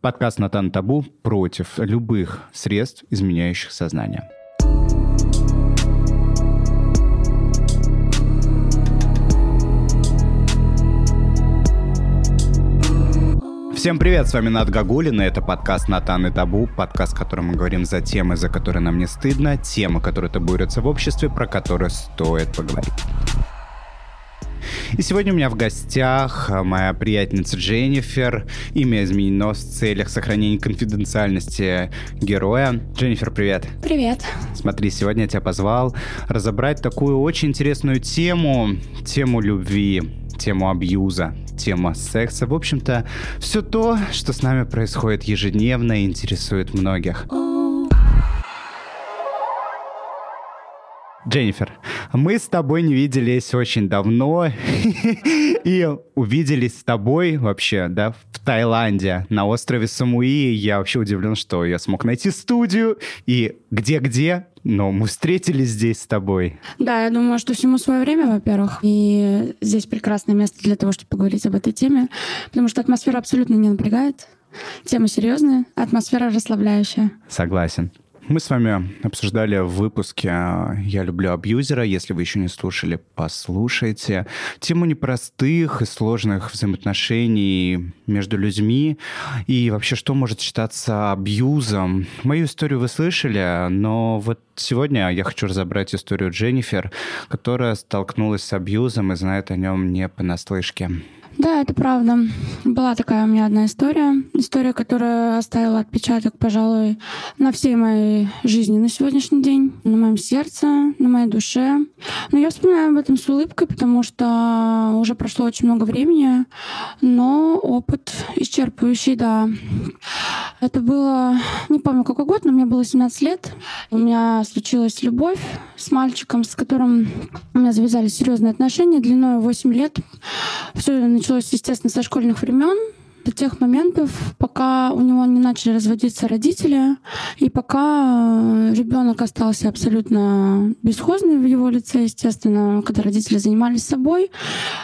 Подкаст «Натан Табу» против любых средств, изменяющих сознание. Всем привет, с вами Над Гагулин, и это подкаст «Натан и Табу», подкаст, в котором мы говорим за темы, за которые нам не стыдно, темы, которые табуируются в обществе, про которые стоит поговорить. И сегодня у меня в гостях а, моя приятельница Дженнифер. Имя изменено в целях сохранения конфиденциальности героя. Дженнифер, привет. Привет. Смотри, сегодня я тебя позвал разобрать такую очень интересную тему, тему любви, тему абьюза, тема секса. В общем-то, все то, что с нами происходит ежедневно и интересует многих. Дженнифер, мы с тобой не виделись очень давно и увиделись с тобой вообще, да, в Таиланде, на острове Самуи. Я вообще удивлен, что я смог найти студию и где-где, но мы встретились здесь с тобой. Да, я думаю, что всему свое время, во-первых. И здесь прекрасное место для того, чтобы поговорить об этой теме, потому что атмосфера абсолютно не напрягает. Тема серьезная, атмосфера расслабляющая. Согласен. Мы с вами обсуждали в выпуске «Я люблю абьюзера». Если вы еще не слушали, послушайте. Тему непростых и сложных взаимоотношений между людьми и вообще, что может считаться абьюзом. Мою историю вы слышали, но вот сегодня я хочу разобрать историю Дженнифер, которая столкнулась с абьюзом и знает о нем не понаслышке. Да, это правда. Была такая у меня одна история. История, которая оставила отпечаток, пожалуй, на всей моей жизни на сегодняшний день, на моем сердце, на моей душе. Но я вспоминаю об этом с улыбкой, потому что уже прошло очень много времени, но опыт исчерпывающий, да. Это было, не помню какой год, но мне было 17 лет. У меня случилась любовь с мальчиком, с которым у меня завязались серьезные отношения длиной 8 лет. Все началось началось, естественно, со школьных времен до тех моментов, пока у него не начали разводиться родители, и пока э, ребенок остался абсолютно бесхозный в его лице, естественно, когда родители занимались собой.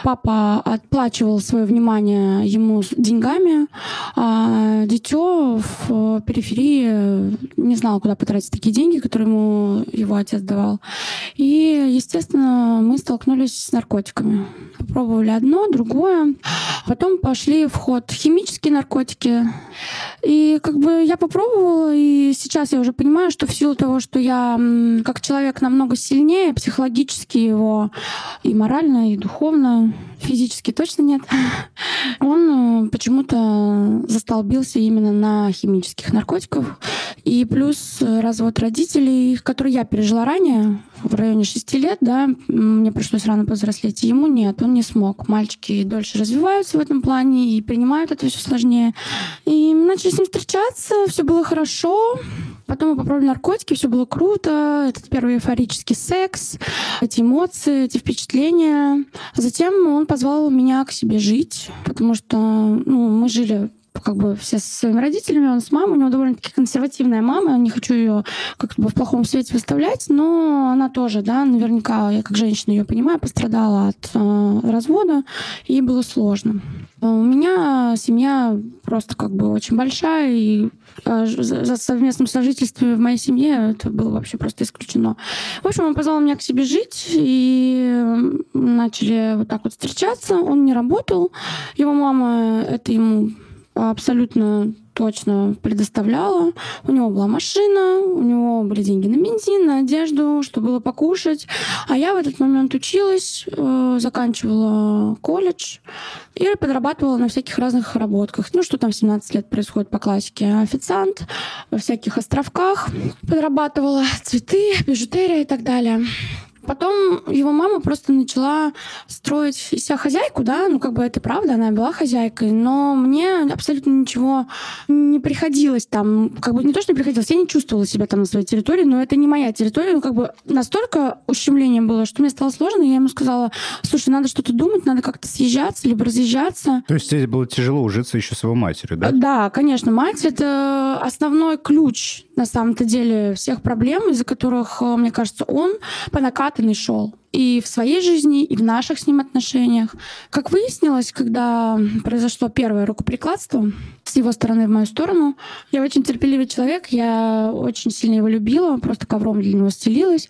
Папа отплачивал свое внимание ему деньгами, а дитё в периферии не знал, куда потратить такие деньги, которые ему его отец давал. И, естественно, мы столкнулись с наркотиками. Попробовали одно, другое. Потом пошли в ход химические наркотики. И как бы я попробовала, и сейчас я уже понимаю, что в силу того, что я как человек намного сильнее, психологически его и морально, и духовно, физически точно нет, он э, почему-то застолбился именно на химических наркотиках. И плюс развод родителей, который я пережила ранее, в районе 6 лет, да, мне пришлось рано повзрослеть, ему нет, он не смог. Мальчики дольше развиваются в этом плане и принимают это все сложнее. И мы начали с ним встречаться, все было хорошо. Потом мы попробовали наркотики, все было круто. Этот первый эйфорический секс, эти эмоции, эти впечатления. Затем он позвал меня к себе жить, потому что ну, мы жили как бы все со своими родителями, он с мамой, у него довольно-таки консервативная мама, я не хочу ее как бы в плохом свете выставлять, но она тоже, да, наверняка, я как женщина ее понимаю, пострадала от э, развода, и было сложно. У меня семья просто как бы очень большая, и э, за совместном сожительстве в моей семье это было вообще просто исключено. В общем, он позвал меня к себе жить, и начали вот так вот встречаться. Он не работал, его мама это ему абсолютно точно предоставляла. У него была машина, у него были деньги на бензин, на одежду, что было покушать. А я в этот момент училась, э, заканчивала колледж и подрабатывала на всяких разных работках. Ну, что там в 17 лет происходит по классике. Официант во всяких островках. Подрабатывала цветы, бижутерия и так далее. Потом его мама просто начала строить себя хозяйку, да, ну как бы это правда, она была хозяйкой, но мне абсолютно ничего не приходилось там, как бы не то, что не приходилось, я не чувствовала себя там на своей территории, но это не моя территория, ну как бы настолько ущемление было, что мне стало сложно, я ему сказала, слушай, надо что-то думать, надо как-то съезжаться, либо разъезжаться. То есть тебе было тяжело ужиться еще с его матерью, да? Да, конечно, мать — это основной ключ, на самом-то деле, всех проблем, из-за которых, мне кажется, он по накату накатанный шел и в своей жизни, и в наших с ним отношениях. Как выяснилось, когда произошло первое рукоприкладство его стороны в мою сторону. Я очень терпеливый человек, я очень сильно его любила, просто ковром для него стелилась.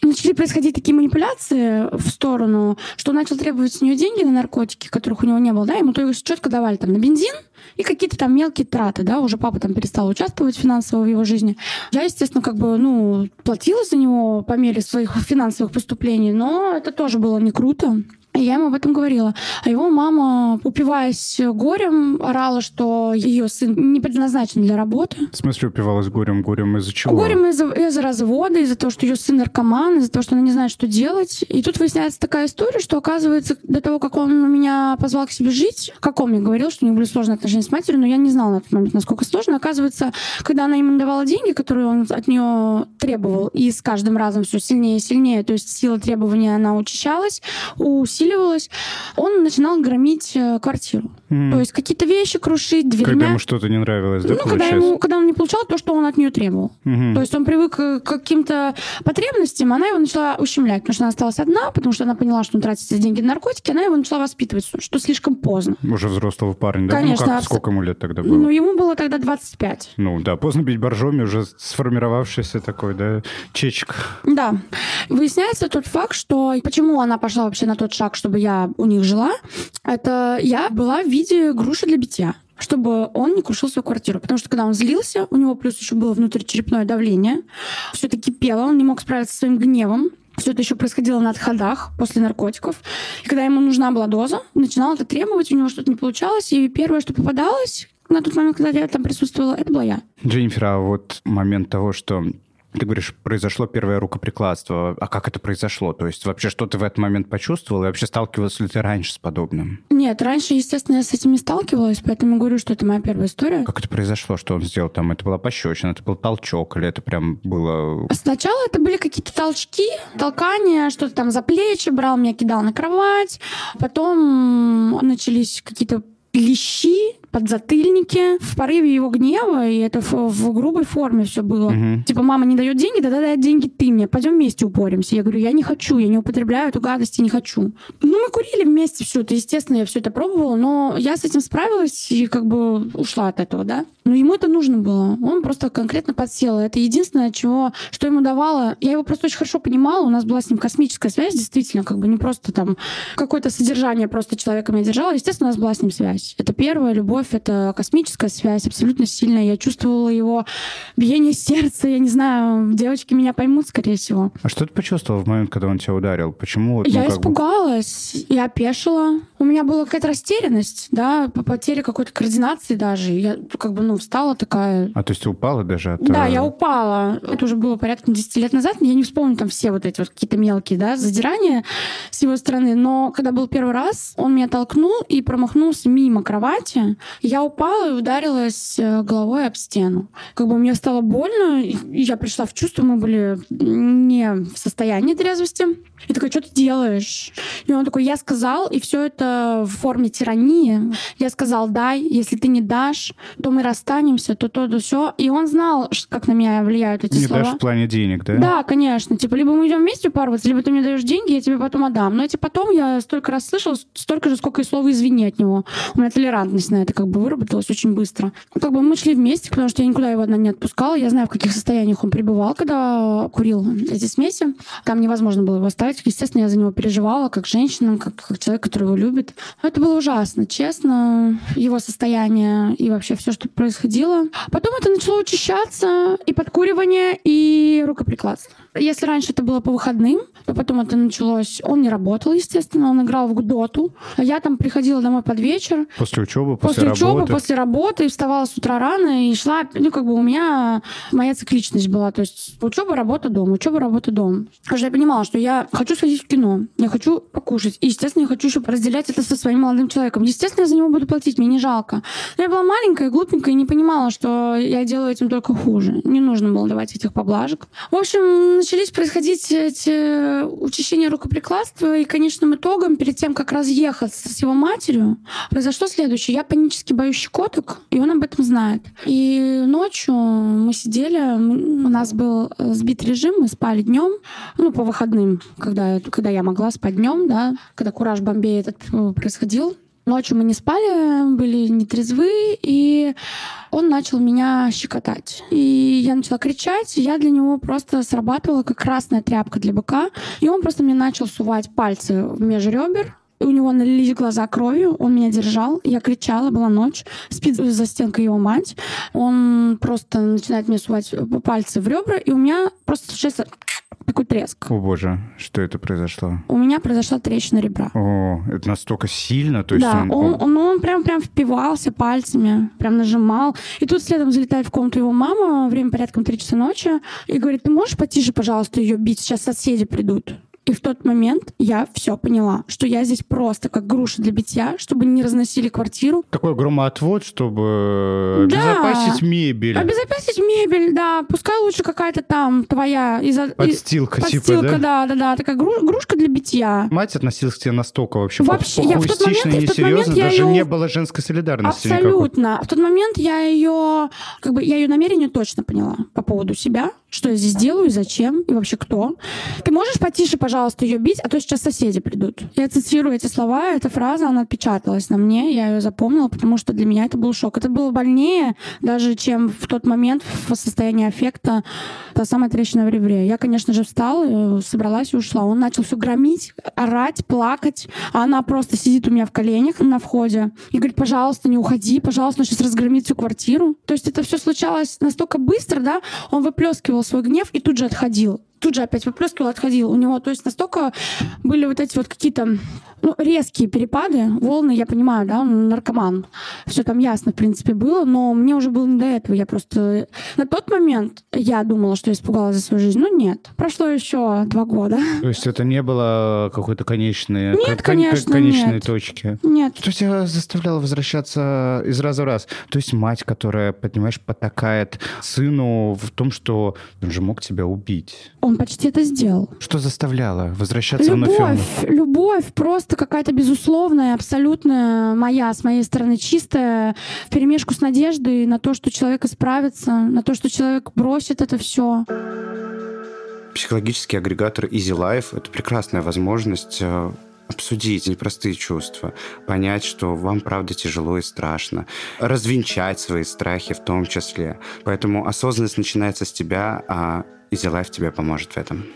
И начали происходить такие манипуляции в сторону, что он начал требовать с нее деньги на наркотики, которых у него не было, да, ему только четко давали там на бензин, и какие-то там мелкие траты, да, уже папа там перестал участвовать финансово в его жизни. Я, естественно, как бы, ну, платила за него по мере своих финансовых поступлений, но это тоже было не круто. Я ему об этом говорила. А его мама, упиваясь горем, орала, что ее сын не предназначен для работы. В смысле упивалась горем? Горем из-за чего? Горем из-за из развода, из-за того, что ее сын наркоман, из-за того, что она не знает, что делать. И тут выясняется такая история, что, оказывается, до того, как он меня позвал к себе жить, как он мне говорил, что у них были сложные отношения с матерью, но я не знала на тот момент, насколько сложно. Оказывается, когда она ему давала деньги, которые он от нее требовал, и с каждым разом все сильнее и сильнее, то есть сила требования, она учащалась, усиливалась, он начинал громить э, квартиру. Mm. То есть какие-то вещи крушить, дверьми. Когда ему что-то не нравилось, да, ну, когда, ему, когда он не получал то, что он от нее требовал. Mm-hmm. То есть он привык к каким-то потребностям, она его начала ущемлять, потому что она осталась одна, потому что она поняла, что он тратит эти деньги на наркотики, она его начала воспитывать, что слишком поздно. Уже взрослого парня, да? Конечно. Ну, как, сколько ему лет тогда было? Ну, ему было тогда 25. Ну, да, поздно бить боржоми, уже сформировавшийся такой, да, чечек. Да. Выясняется тот факт, что почему она пошла вообще на тот шаг, чтобы я у них жила, это я была в виде груши для битья чтобы он не крушил свою квартиру. Потому что когда он злился, у него плюс еще было внутричерепное давление, все это кипело, он не мог справиться со своим гневом. Все это еще происходило на отходах после наркотиков. И когда ему нужна была доза, начинал это требовать, у него что-то не получалось. И первое, что попадалось на тот момент, когда я там присутствовала, это была я. Дженнифер, а вот момент того, что ты говоришь, произошло первое рукоприкладство. А как это произошло? То есть вообще что ты в этот момент почувствовал? И вообще сталкивалась ли ты раньше с подобным? Нет, раньше, естественно, я с этим не сталкивалась, поэтому говорю, что это моя первая история. Как это произошло? Что он сделал там? Это была пощечина, это был толчок, или это прям было... Сначала это были какие-то толчки, толкания, что-то там за плечи брал, меня кидал на кровать. Потом начались какие-то клещи, подзатыльники в порыве его гнева, и это в, в грубой форме все было. Угу. Типа, мама не дает деньги, тогда дай деньги ты мне, пойдем вместе упоримся. Я говорю, я не хочу, я не употребляю эту гадость, я не хочу. Ну, мы курили вместе все это, естественно, я все это пробовала, но я с этим справилась и как бы ушла от этого, да. Но ему это нужно было. Он просто конкретно подсел. Это единственное, чего, что ему давало. Я его просто очень хорошо понимала. У нас была с ним космическая связь, действительно, как бы не просто там какое-то содержание просто человека меня держало. Естественно, у нас была с ним связь. Это первая любовь любовь — это космическая связь, абсолютно сильная. Я чувствовала его биение сердца. Я не знаю, девочки меня поймут, скорее всего. А что ты почувствовала в момент, когда он тебя ударил? Почему? Ну, я испугалась, бы... я опешила. У меня была какая-то растерянность, да, по потере какой-то координации даже. Я как бы, ну, встала такая... А то есть ты упала даже от... Да, я э, упала. Это уже было порядка 10 лет назад. Я не вспомню там все вот эти вот какие-то мелкие, да, задирания с его стороны. Но когда был первый раз, он меня толкнул и промахнулся мимо кровати. Я упала и ударилась э, головой об стену. Как бы мне стало больно, я пришла в чувство, мы были не в состоянии трезвости. И такой, что ты делаешь? И он такой, я сказал, и все это в форме тирании. Я сказал, дай, если ты не дашь, то мы расстанемся, то то, то все. И он знал, как на меня влияют эти не слова. Не дашь в плане денег, да? Да, конечно. Типа, либо мы идем вместе упарываться, либо ты мне даешь деньги, я тебе потом отдам. Но эти потом я столько раз слышала, столько же, сколько и слова извини от него. У меня толерантность на это как бы выработалась очень быстро. Как бы мы шли вместе, потому что я никуда его одна не отпускала. Я знаю, в каких состояниях он пребывал, когда курил эти смеси. Там невозможно было его оставить оставить. Естественно, я за него переживала, как женщина, как, как человек, который его любит. Но это было ужасно, честно, его состояние и вообще все, что происходило. Потом это начало учащаться, и подкуривание, и рукоприкладство. Если раньше это было по выходным, то потом это началось... Он не работал, естественно, он играл в доту. Я там приходила домой под вечер. После учебы, после, после работы? учебы, после работы, и вставала с утра рано, и шла... Ну, как бы у меня моя цикличность была. То есть учеба, работа, дом, учеба, работа, дом. Потому что я понимала, что я хочу сходить в кино, я хочу покушать. И, естественно, я хочу еще разделять это со своим молодым человеком. Естественно, я за него буду платить, мне не жалко. Но я была маленькая, глупенькая и не понимала, что я делаю этим только хуже. Не нужно было давать этих поблажек. В общем, начались происходить эти учащения рукоприкладства, и конечным итогом, перед тем, как разъехаться с его матерью, произошло следующее. Я панически боюсь щекоток, и он об этом знает. И ночью мы сидели, у нас был сбит режим, мы спали днем, ну, по выходным, когда, когда я могла спать днем, да, когда кураж Бомбей этот э, происходил. Ночью мы не спали, были нетрезвы, и он начал меня щекотать. И я начала кричать, я для него просто срабатывала как красная тряпка для быка, и он просто мне начал сувать пальцы в межребер, у него налились глаза кровью, он меня держал, я кричала, была ночь, спит за стенкой его мать, он просто начинает мне сувать пальцы в ребра, и у меня просто случается такой треск. О боже, что это произошло? У меня произошла трещина ребра. О, это настолько сильно, то есть да, он... он, он, он прям, прям впивался пальцами, прям нажимал. И тут следом залетает в комнату его мама, время порядком 3 часа ночи, и говорит, ты можешь потише, пожалуйста, ее бить, сейчас соседи придут. И в тот момент я все поняла, что я здесь просто как груша для битья, чтобы не разносили квартиру. Такой громоотвод, чтобы да. обезопасить мебель. Обезопасить мебель, да. Пускай лучше какая-то там твоя... Из подстилка, из... типа, подстилка, да? да, да, да. Такая гру... игрушка для битья. Мать относилась к тебе настолько вообще, вообще я в тот момент, и несерьезно, даже ее... не было женской солидарности Абсолютно. Никакой. В тот момент я ее... Как бы я ее намерение точно поняла по поводу себя, что я здесь делаю, зачем и вообще кто. Ты можешь потише, пожалуйста, ее бить, а то сейчас соседи придут. Я цитирую эти слова, эта фраза, она отпечаталась на мне, я ее запомнила, потому что для меня это был шок. Это было больнее даже, чем в тот момент в состоянии аффекта та самая трещина в ребре. Я, конечно же, встала, собралась и ушла. Он начал все громить, орать, плакать, а она просто сидит у меня в коленях на входе и говорит, пожалуйста, не уходи, пожалуйста, он сейчас разгромит всю квартиру. То есть это все случалось настолько быстро, да, он выплескивал свой гнев и тут же отходил тут же опять выплескивал, отходил. У него, то есть настолько были вот эти вот какие-то ну, резкие перепады, волны, я понимаю, да, он наркоман. Все там ясно, в принципе, было, но мне уже было не до этого. Я просто... На тот момент я думала, что испугалась за свою жизнь, но нет. Прошло еще два года. То есть это не было какой-то конечной, нет, конечно, конечной нет. точки? Нет. Что тебя заставляло возвращаться из раза в раз? То есть мать, которая, понимаешь, потакает сыну в том, что он же мог тебя убить. Он почти это сделал. Что заставляло возвращаться любовь, вновь? Любовь, любовь просто какая-то безусловная, абсолютно моя, с моей стороны чистая, в перемешку с надеждой на то, что человек исправится, на то, что человек бросит это все. Психологический агрегатор Easy Life — это прекрасная возможность э, обсудить непростые чувства, понять, что вам правда тяжело и страшно, развенчать свои страхи в том числе. Поэтому осознанность начинается с тебя, а Easy Life тебе поможет в этом.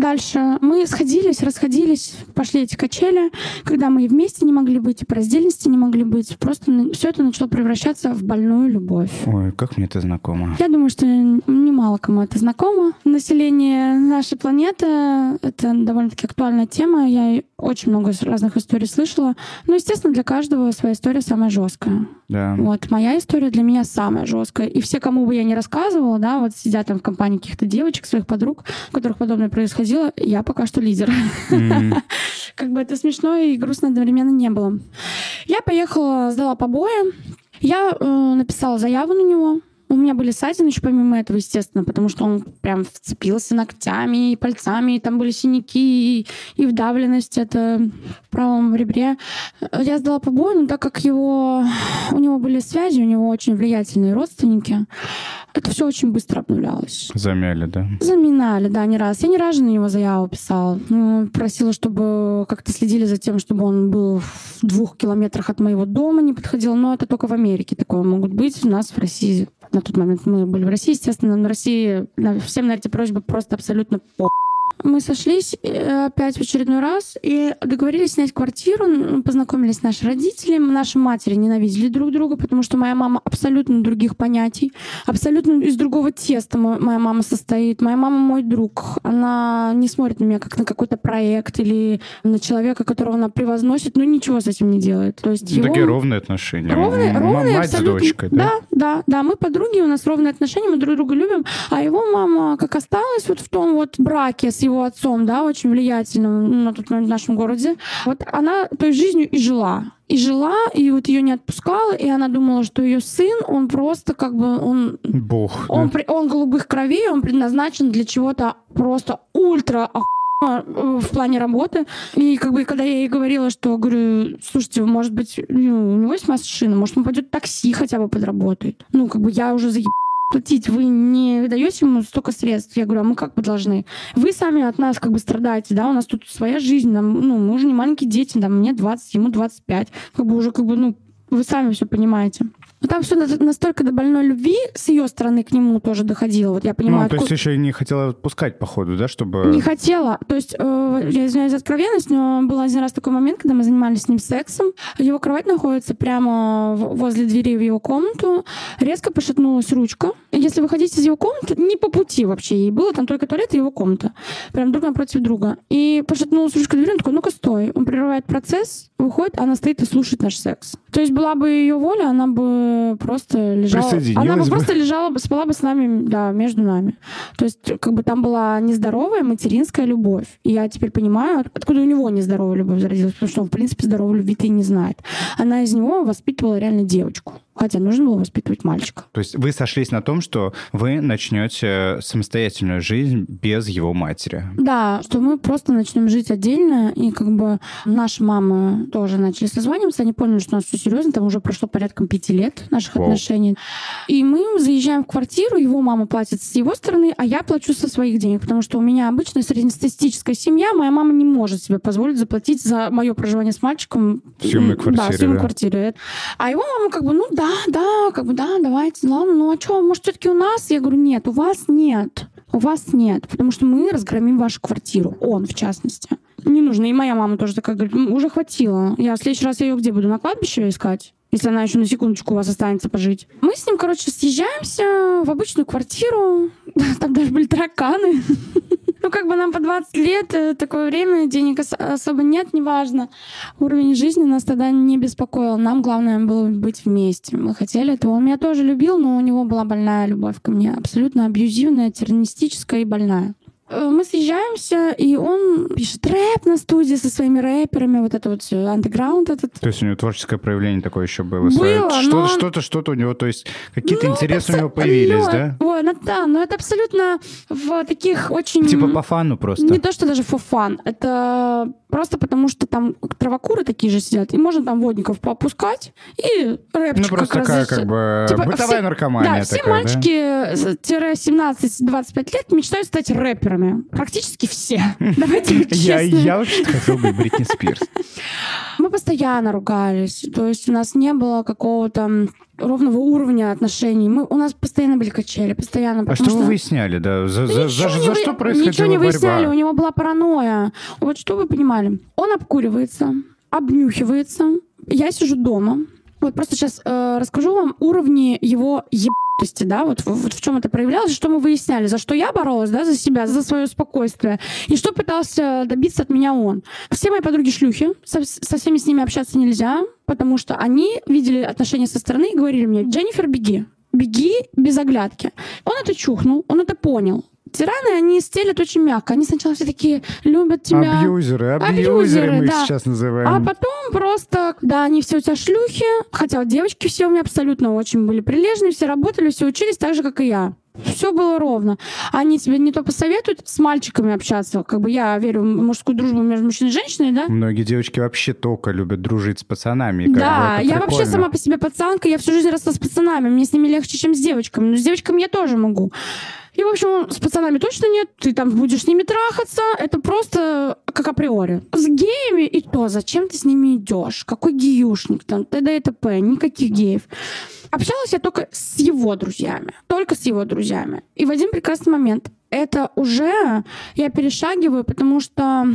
Дальше мы сходились, расходились, пошли эти качели, когда мы и вместе не могли быть, и по раздельности не могли быть. Просто все это начало превращаться в больную любовь. Ой, как мне это знакомо. Я думаю, что немало кому это знакомо. Население нашей планеты — это довольно-таки актуальная тема. Я очень много разных историй слышала. Ну, естественно, для каждого своя история самая жесткая. Да. Вот моя история для меня самая жесткая. И все, кому бы я не рассказывала, да, вот сидят там в компании каких-то девочек, своих подруг, у которых подобное происходило, я пока что лидер. Mm-hmm. Как бы это смешно и грустно одновременно не было. Я поехала, сдала побои. Я э, написала заяву на него, у меня были ссадины еще помимо этого, естественно, потому что он прям вцепился ногтями и пальцами, и там были синяки, и, и вдавленность это в правом ребре. Я сдала побои, но так как его, у него были связи, у него очень влиятельные родственники, это все очень быстро обнулялось. Замяли, да? Заминали, да, не раз. Я не раз же на него заяву писала. Ну, просила, чтобы как-то следили за тем, чтобы он был в двух километрах от моего дома, не подходил. Но это только в Америке такое могут быть. У нас в России на тот момент мы были в России, естественно, на России всем на эти просьбы просто абсолютно по мы сошлись э, опять в очередной раз и договорились снять квартиру, познакомились с нашими родителями. Наши матери ненавидели друг друга, потому что моя мама абсолютно других понятий, абсолютно из другого теста моя мама состоит. Моя мама мой друг. Она не смотрит на меня как на какой-то проект или на человека, которого она превозносит, но ничего с этим не делает. То есть его... Такие ровные отношения. Ровные, ровные Мать абсолютно. с дочкой, да? Да, да, да. Мы подруги, у нас ровные отношения, мы друг друга любим. А его мама как осталась вот в том вот браке с его отцом, да, очень влиятельным на момент в нашем городе. Вот она той жизнью и жила. И жила, и вот ее не отпускала, и она думала, что ее сын, он просто как бы, он... Бог. Он, да? он голубых кровей, он предназначен для чего-то просто ультра в плане работы. И как бы, когда я ей говорила, что, говорю, слушайте, может быть, ну, у него есть машина, может, он пойдет такси хотя бы подработает. Ну, как бы я уже заеб платить, вы не даете ему столько средств. Я говорю, а мы как бы должны? Вы сами от нас как бы страдаете, да, у нас тут своя жизнь, нам, ну, мы уже не маленькие дети, там, мне 20, ему 25. Как бы уже как бы, ну, вы сами все понимаете. Но там все настолько до больной любви с ее стороны к нему тоже доходило. Вот я понимаю. Ну, то есть еще и не хотела отпускать, походу, да, чтобы... Не хотела. То есть, э, я извиняюсь за откровенность, но был один раз такой момент, когда мы занимались с ним сексом. Его кровать находится прямо возле двери в его комнату. Резко пошатнулась ручка. Если выходить из его комнаты, не по пути вообще. Ей было там только туалет и его комната. Прям друг напротив друга. И пошатнулась ручка двери, он такой, ну-ка стой. Он прерывает процесс, выходит, она стоит и слушает наш секс. То есть была бы ее воля, она бы просто лежала... Она бы, бы просто лежала спала бы с нами, да, между нами. То есть как бы там была нездоровая материнская любовь. И я теперь понимаю, откуда у него нездоровая любовь зародилась, потому что он, в принципе, здоровой любви-то и не знает. Она из него воспитывала реально девочку. Хотя нужно было воспитывать мальчика. То есть вы сошлись на том, что вы начнете самостоятельную жизнь без его матери. Да, что мы просто начнем жить отдельно, и как бы наши мамы тоже начали созваниваться, они поняли, что у нас все серьезно, там уже прошло порядком пяти лет наших Воу. отношений. И мы заезжаем в квартиру, его мама платит с его стороны, а я плачу со своих денег, потому что у меня обычная среднестатистическая семья, моя мама не может себе позволить заплатить за мое проживание с мальчиком. Съемной квартире. Да, съемной да. квартире. А его мама как бы, ну да, да, как бы да, давайте, ладно, ну а что, может, все-таки у нас? Я говорю, нет, у вас нет. У вас нет, потому что мы разгромим вашу квартиру. Он, в частности. Не нужно. И моя мама тоже такая говорит, уже хватило. Я в следующий раз я ее где буду? На кладбище искать? Если она еще на секундочку у вас останется пожить. Мы с ним, короче, съезжаемся в обычную квартиру. Там даже были тараканы. Ну, как бы нам по 20 лет, э, такое время, денег особо нет, неважно. Уровень жизни нас тогда не беспокоил. Нам главное было быть вместе. Мы хотели этого. Он меня тоже любил, но у него была больная любовь ко мне. Абсолютно абьюзивная, тернистическая и больная. Э, мы съезжаемся, и он пишет рэп на студии со своими рэперами, вот это вот все, андеграунд этот. То есть у него творческое проявление такое еще было? Было, что, но... Что-то, что-то у него, то есть какие-то ну, интересы у него появились, да? Ой, ну, да, но это абсолютно в таких очень... Типа по фану просто? Не то, что даже for fun. Это просто потому, что там травокуры такие же сидят, и можно там водников поопускать, и рэпчик Ну, просто такая, как бы, типа, бытовая все, наркомания Да, все мальчики-17-25 лет мечтают стать рэперами рэперами. Практически все. Давайте быть я, я вообще хотел быть Бритни Спирс. Мы постоянно ругались. То есть у нас не было какого-то ровного уровня отношений. Мы, у нас постоянно были качели, постоянно. А что, что вы выясняли, да? За, за, за, за вы... что происходила Ничего не выясняли, у него была паранойя. Вот что вы понимали. Он обкуривается, обнюхивается. Я сижу дома. Вот просто сейчас э, расскажу вам уровни его еб да, вот, вот в чем это проявлялось, что мы выясняли, за что я боролась, да, за себя, за свое спокойствие, и что пытался добиться от меня он. Все мои подруги шлюхи, со, со всеми с ними общаться нельзя, потому что они видели отношения со стороны и говорили мне, Дженнифер, беги, беги без оглядки. Он это чухнул, он это понял. Тираны, они стелят очень мягко. Они сначала все такие любят тебя. Абьюзеры, абьюзеры, абьюзеры мы да. сейчас называем. А потом просто, да, они все у тебя шлюхи. Хотя девочки все у меня абсолютно очень были прилежные, все работали, все учились так же, как и я. Все было ровно. Они тебе не то посоветуют с мальчиками общаться. Как бы я верю в мужскую дружбу между мужчиной и женщиной, да? Многие девочки вообще только любят дружить с пацанами. Да, бы, я вообще сама по себе пацанка. Я всю жизнь росла с пацанами. Мне с ними легче, чем с девочками. Но с девочками я тоже могу. И, в общем, с пацанами точно нет. Ты там будешь с ними трахаться. Это просто как априори. С геями и то, зачем ты с ними идешь? Какой геюшник там? т.д. и т.п. Никаких геев. Общалась я только с его друзьями. Только с его друзьями. И в один прекрасный момент это уже я перешагиваю, потому что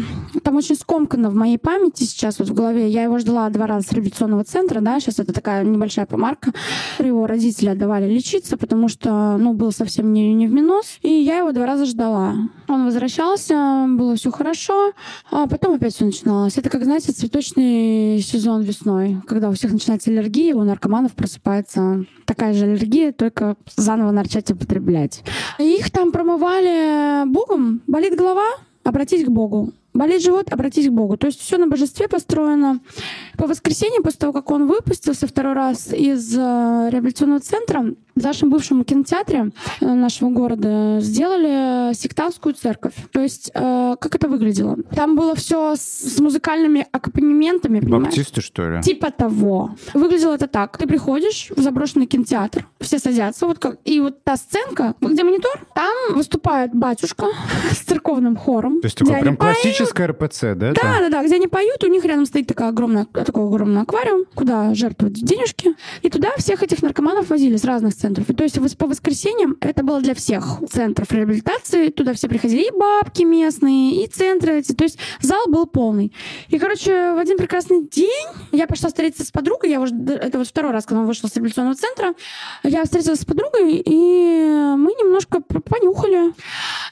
там очень скомкано в моей памяти сейчас, вот в голове. Я его ждала два раза с реабилитационного центра, да, сейчас это такая небольшая помарка. Его родители отдавали лечиться, потому что, ну, был совсем не, не в минус. И я его два раза ждала. Он возвращался, было все хорошо, а потом опять все начиналось. Это, как, знаете, цветочный сезон весной, когда у всех начинается аллергия, у наркоманов просыпается такая же аллергия, только заново начать употреблять. Их там промывали Богом, болит голова, обратись к Богу. Болит живот, обратись к Богу. То есть все на божестве построено. По воскресенье, после того, как он выпустился второй раз из э, реабилитационного центра, в нашем бывшем кинотеатре э, нашего города сделали сектантскую церковь. То есть, э, как это выглядело? Там было все с, с музыкальными аккомпанементами, понимаешь? Баптисты, что ли? Типа того. Выглядело это так. Ты приходишь в заброшенный кинотеатр, все садятся, вот как... И вот та сценка, где монитор, там выступает батюшка с церковным хором. То есть такое прям классическое РПЦ, да? Да, да, да. Где они поют, у них рядом стоит такая огромная, такой огромный аквариум, куда жертвуют денежки. И туда всех этих наркоманов возили с разных центров. То есть по воскресеньям это было для всех центров реабилитации. Туда все приходили и бабки местные, и центры эти. То есть зал был полный. И, короче, в один прекрасный день я пошла встретиться с подругой. Я уже, это вот второй раз, когда он вышел с реабилитационного центра. Я встретилась с подругой, и мы немножко понюхали.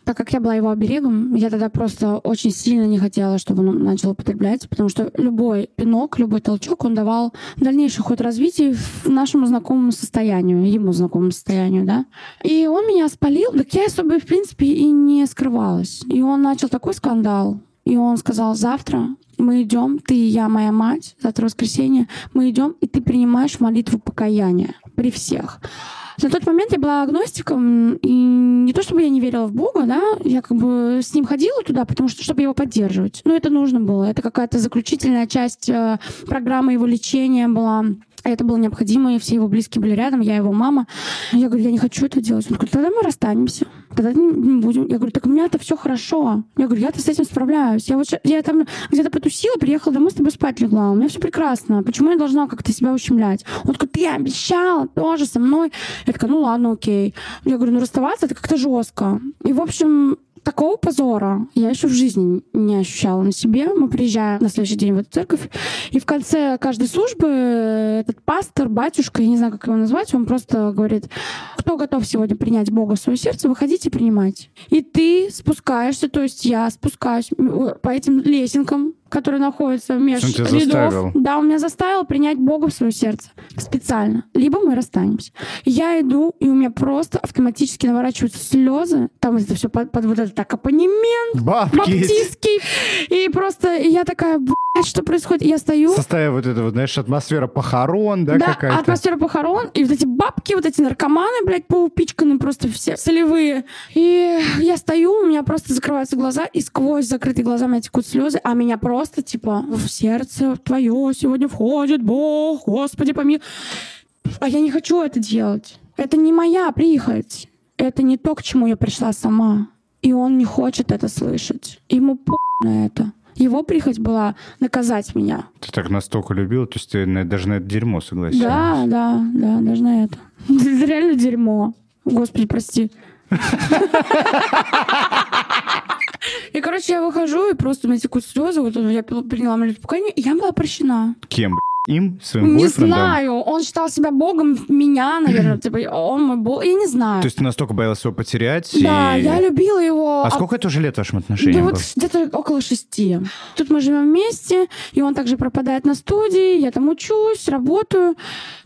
Так как я была его оберегом, я тогда просто очень сильно не хотела, чтобы он начал употреблять, потому что любой пинок, любой толчок, он давал дальнейший ход развития в нашему знакомому состоянию, ему знакомому состоянию, да. И он меня спалил, так я особо, в принципе, и не скрывалась. И он начал такой скандал. И он сказал, завтра мы идем, ты и я, моя мать, завтра воскресенье, мы идем, и ты принимаешь молитву покаяния при всех. На тот момент я была агностиком, и не то чтобы я не верила в Бога, да, я как бы с ним ходила туда, потому что, чтобы его поддерживать. Но это нужно было. Это какая-то заключительная часть э, программы его лечения была. А это было необходимо, и все его близкие были рядом, я его мама. Я говорю, я не хочу это делать. Он говорит, тогда мы расстанемся. Тогда не будем. Я говорю, так у меня-то все хорошо. Я говорю, я-то с этим справляюсь. Я вот я там где-то потусила, приехала домой, с тобой спать легла. У меня все прекрасно. Почему я должна как-то себя ущемлять? Он такой, ты обещала тоже со мной. Я такая, ну ладно, окей. Я говорю, ну расставаться это как-то жестко. И, в общем, такого позора я еще в жизни не ощущала на себе. Мы приезжаем на следующий день в эту церковь, и в конце каждой службы этот пастор, батюшка, я не знаю, как его назвать, он просто говорит, кто готов сегодня принять Бога в свое сердце, выходите принимать. И ты спускаешься, то есть я спускаюсь по этим лесенкам, который находится между рядов. Заставил? Да, он меня заставил принять Бога в свое сердце. Специально. Либо мы расстанемся. Я иду, и у меня просто автоматически наворачиваются слезы. Там это все под, под вот этот аккомпанемент. Бабки. Баптистский. И просто и я такая, блядь, что происходит? И я стою. Составя вот это вот, знаешь, атмосфера похорон, да, да какая-то? атмосфера похорон. И вот эти бабки, вот эти наркоманы, блядь, поупичканы просто все солевые. И я стою, у меня просто закрываются глаза, и сквозь закрытые глаза у меня текут слезы, а меня просто просто типа в сердце твое сегодня входит Бог, Господи помилуй. А я не хочу это делать. Это не моя прихоть. Это не то, к чему я пришла сама. И он не хочет это слышать. Ему по на это. Его прихоть была наказать меня. Ты так настолько любил, то есть ты даже на это дерьмо согласилась? Да, да, да, даже на это. Это реально дерьмо. Господи, прости. И, короче, я выхожу, и просто у меня текут слезы. Вот я приняла молитву и я была прощена. Кем, им, своим Не бойфрендом? знаю. Он считал себя богом меня, наверное. Типа, он мой бог. Я не знаю. То есть ты настолько боялась его потерять? Да, и... я любила его. А сколько это уже лет вашим отношениям Да было? вот где-то около шести. Тут мы живем вместе, и он также пропадает на студии, я там учусь, работаю.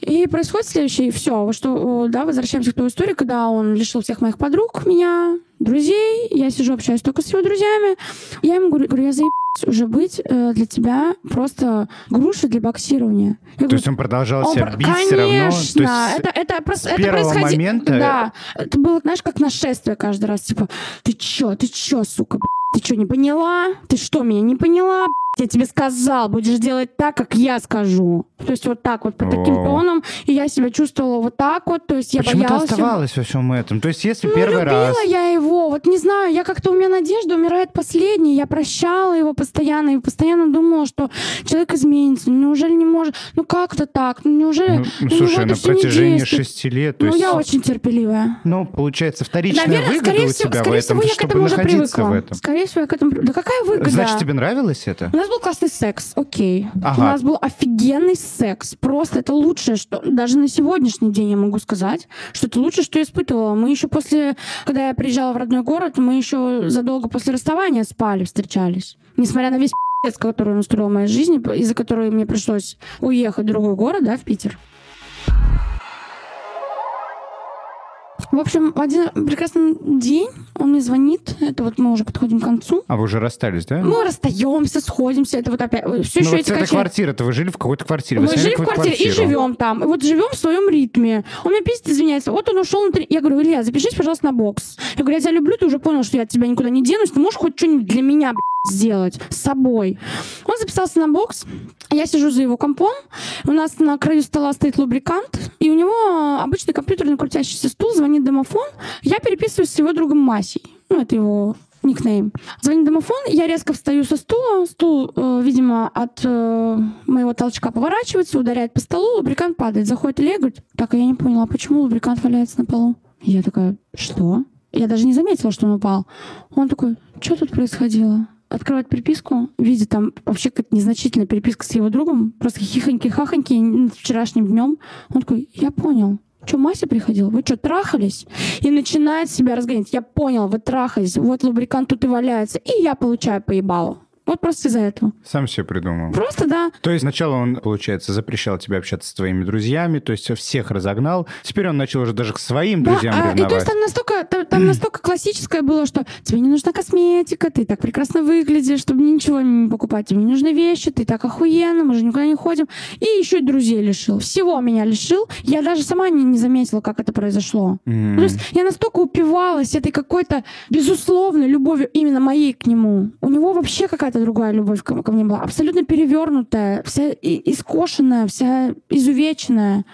И происходит следующее, все, что, да, возвращаемся к той истории, когда он лишил всех моих подруг меня, друзей, я сижу, общаюсь только с его друзьями. Я ему говорю, говорю я заеб уже быть э, для тебя просто грушей для боксирования. Я То говорю, есть он продолжал он себя бить все равно? Конечно, это, это, прос- с это первого происходи- момента- Да, это было, знаешь, как нашествие каждый раз. Типа, ты чё, ты чё, сука, ты чё, не поняла? Ты что, меня не поняла? Я тебе сказал, будешь делать так, как я скажу. То есть вот так вот, по таким Вау. тоном. И я себя чувствовала вот так вот. То есть я Почему ты боялась... его. оставалась во всем этом? То есть если Ну, первый любила раз... я его. Вот не знаю, я как-то у меня надежда умирает последней. Я прощала его постоянно и постоянно думала, что человек изменится. Ну, неужели не может? Ну как это так? Ну неужели? Ну, на слушай, на протяжении шести лет... То Ну, есть, я очень терпеливая. Ну, получается, вторичная Наверное, выгода скорее у всего, тебя в скорее этом, всего, я к этому уже привыкла. в этом. Скорее всего, я к этому... Да какая выгода? Значит, тебе нравилось это? У нас был классный секс, окей. Ага. У нас был офигенный секс. Просто это лучшее, что... Даже на сегодняшний день я могу сказать, что это лучшее, что я испытывала. Мы еще после... Когда я приезжала в родной город, мы еще задолго после расставания спали, встречались. Несмотря на весь пи***ц, который устроил в моей жизни, из-за которой мне пришлось уехать в другой город, да, в Питер. В общем, один прекрасный день он мне звонит. Это вот мы уже подходим к концу. А вы уже расстались, да? Мы расстаемся, сходимся. Это вот опять... Все ну, еще вот эти это качели. квартира-то, вы жили в какой-то квартире. Мы сняли жили в какую-то квартире и квартиру. живем там. И вот живем в своем ритме. Он меня писит, извиняется. Вот он ушел на три... Я говорю, Илья, запишись, пожалуйста, на бокс. Я говорю, я тебя люблю, ты уже понял, что я от тебя никуда не денусь. Ты можешь хоть что-нибудь для меня, блядь, сделать с собой. Он записался на бокс. Я сижу за его компом. У нас на краю стола стоит лубрикант. И у него обычный компьютерный крутящийся стул. Звонит домофон. Я переписываюсь с его другом Масей. Ну, это его никнейм. Звонит домофон, я резко встаю со стула, стул, э, видимо, от э, моего толчка поворачивается, ударяет по столу, лубрикант падает. Заходит Илья говорит, так, я не поняла, почему лубрикант валяется на полу? Я такая, что? Я даже не заметила, что он упал. Он такой, что тут происходило? Открывает переписку, видит там вообще какая-то незначительная переписка с его другом, просто хихоньки-хахоньки вчерашним днем. Он такой, я понял, что, Мася приходила? Вы что, трахались? И начинает себя разгонять. Я понял, вы трахались. Вот лубрикант тут и валяется. И я получаю поебалу. Вот просто из-за этого. Сам себе придумал. Просто, да. То есть сначала он, получается, запрещал тебе общаться с твоими друзьями, то есть всех разогнал. Теперь он начал уже даже к своим Да, друзьям а, и то ревновать. есть там настолько, там, настолько классическое было, что тебе не нужна косметика, ты так прекрасно выглядишь, чтобы ничего не покупать, тебе не нужны вещи, ты так охуенно, мы же никуда не ходим. И еще и друзей лишил. Всего меня лишил. Я даже сама не, не заметила, как это произошло. То есть я настолько упивалась этой какой-то безусловной любовью именно моей к нему. У него вообще какая-то другая любовь ко, ко мне была. Абсолютно перевернутая, вся и- искошенная, вся изувеченная,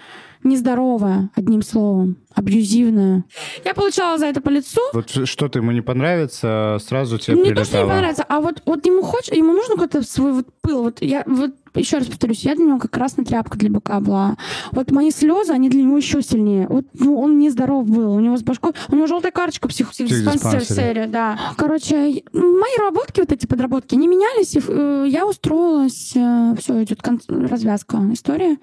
нездоровая, одним словом, абьюзивная. Я получала за это по лицу. Вот что-то ему не понравится, сразу тебе Не то, что не прилетало. понравится, а вот, вот ему хочешь, ему нужно какой-то свой вот пыл. Вот я вот еще раз повторюсь, я для него как красная тряпка для быка была. Вот мои слезы, они для него еще сильнее. Вот ну, он нездоров был. У него с башкой... У него желтая карточка психдиспансер Психдиспансере. да. Короче, мои работки, вот эти подработки, они менялись, и э, я устроилась. Все, идет кон- развязка истории.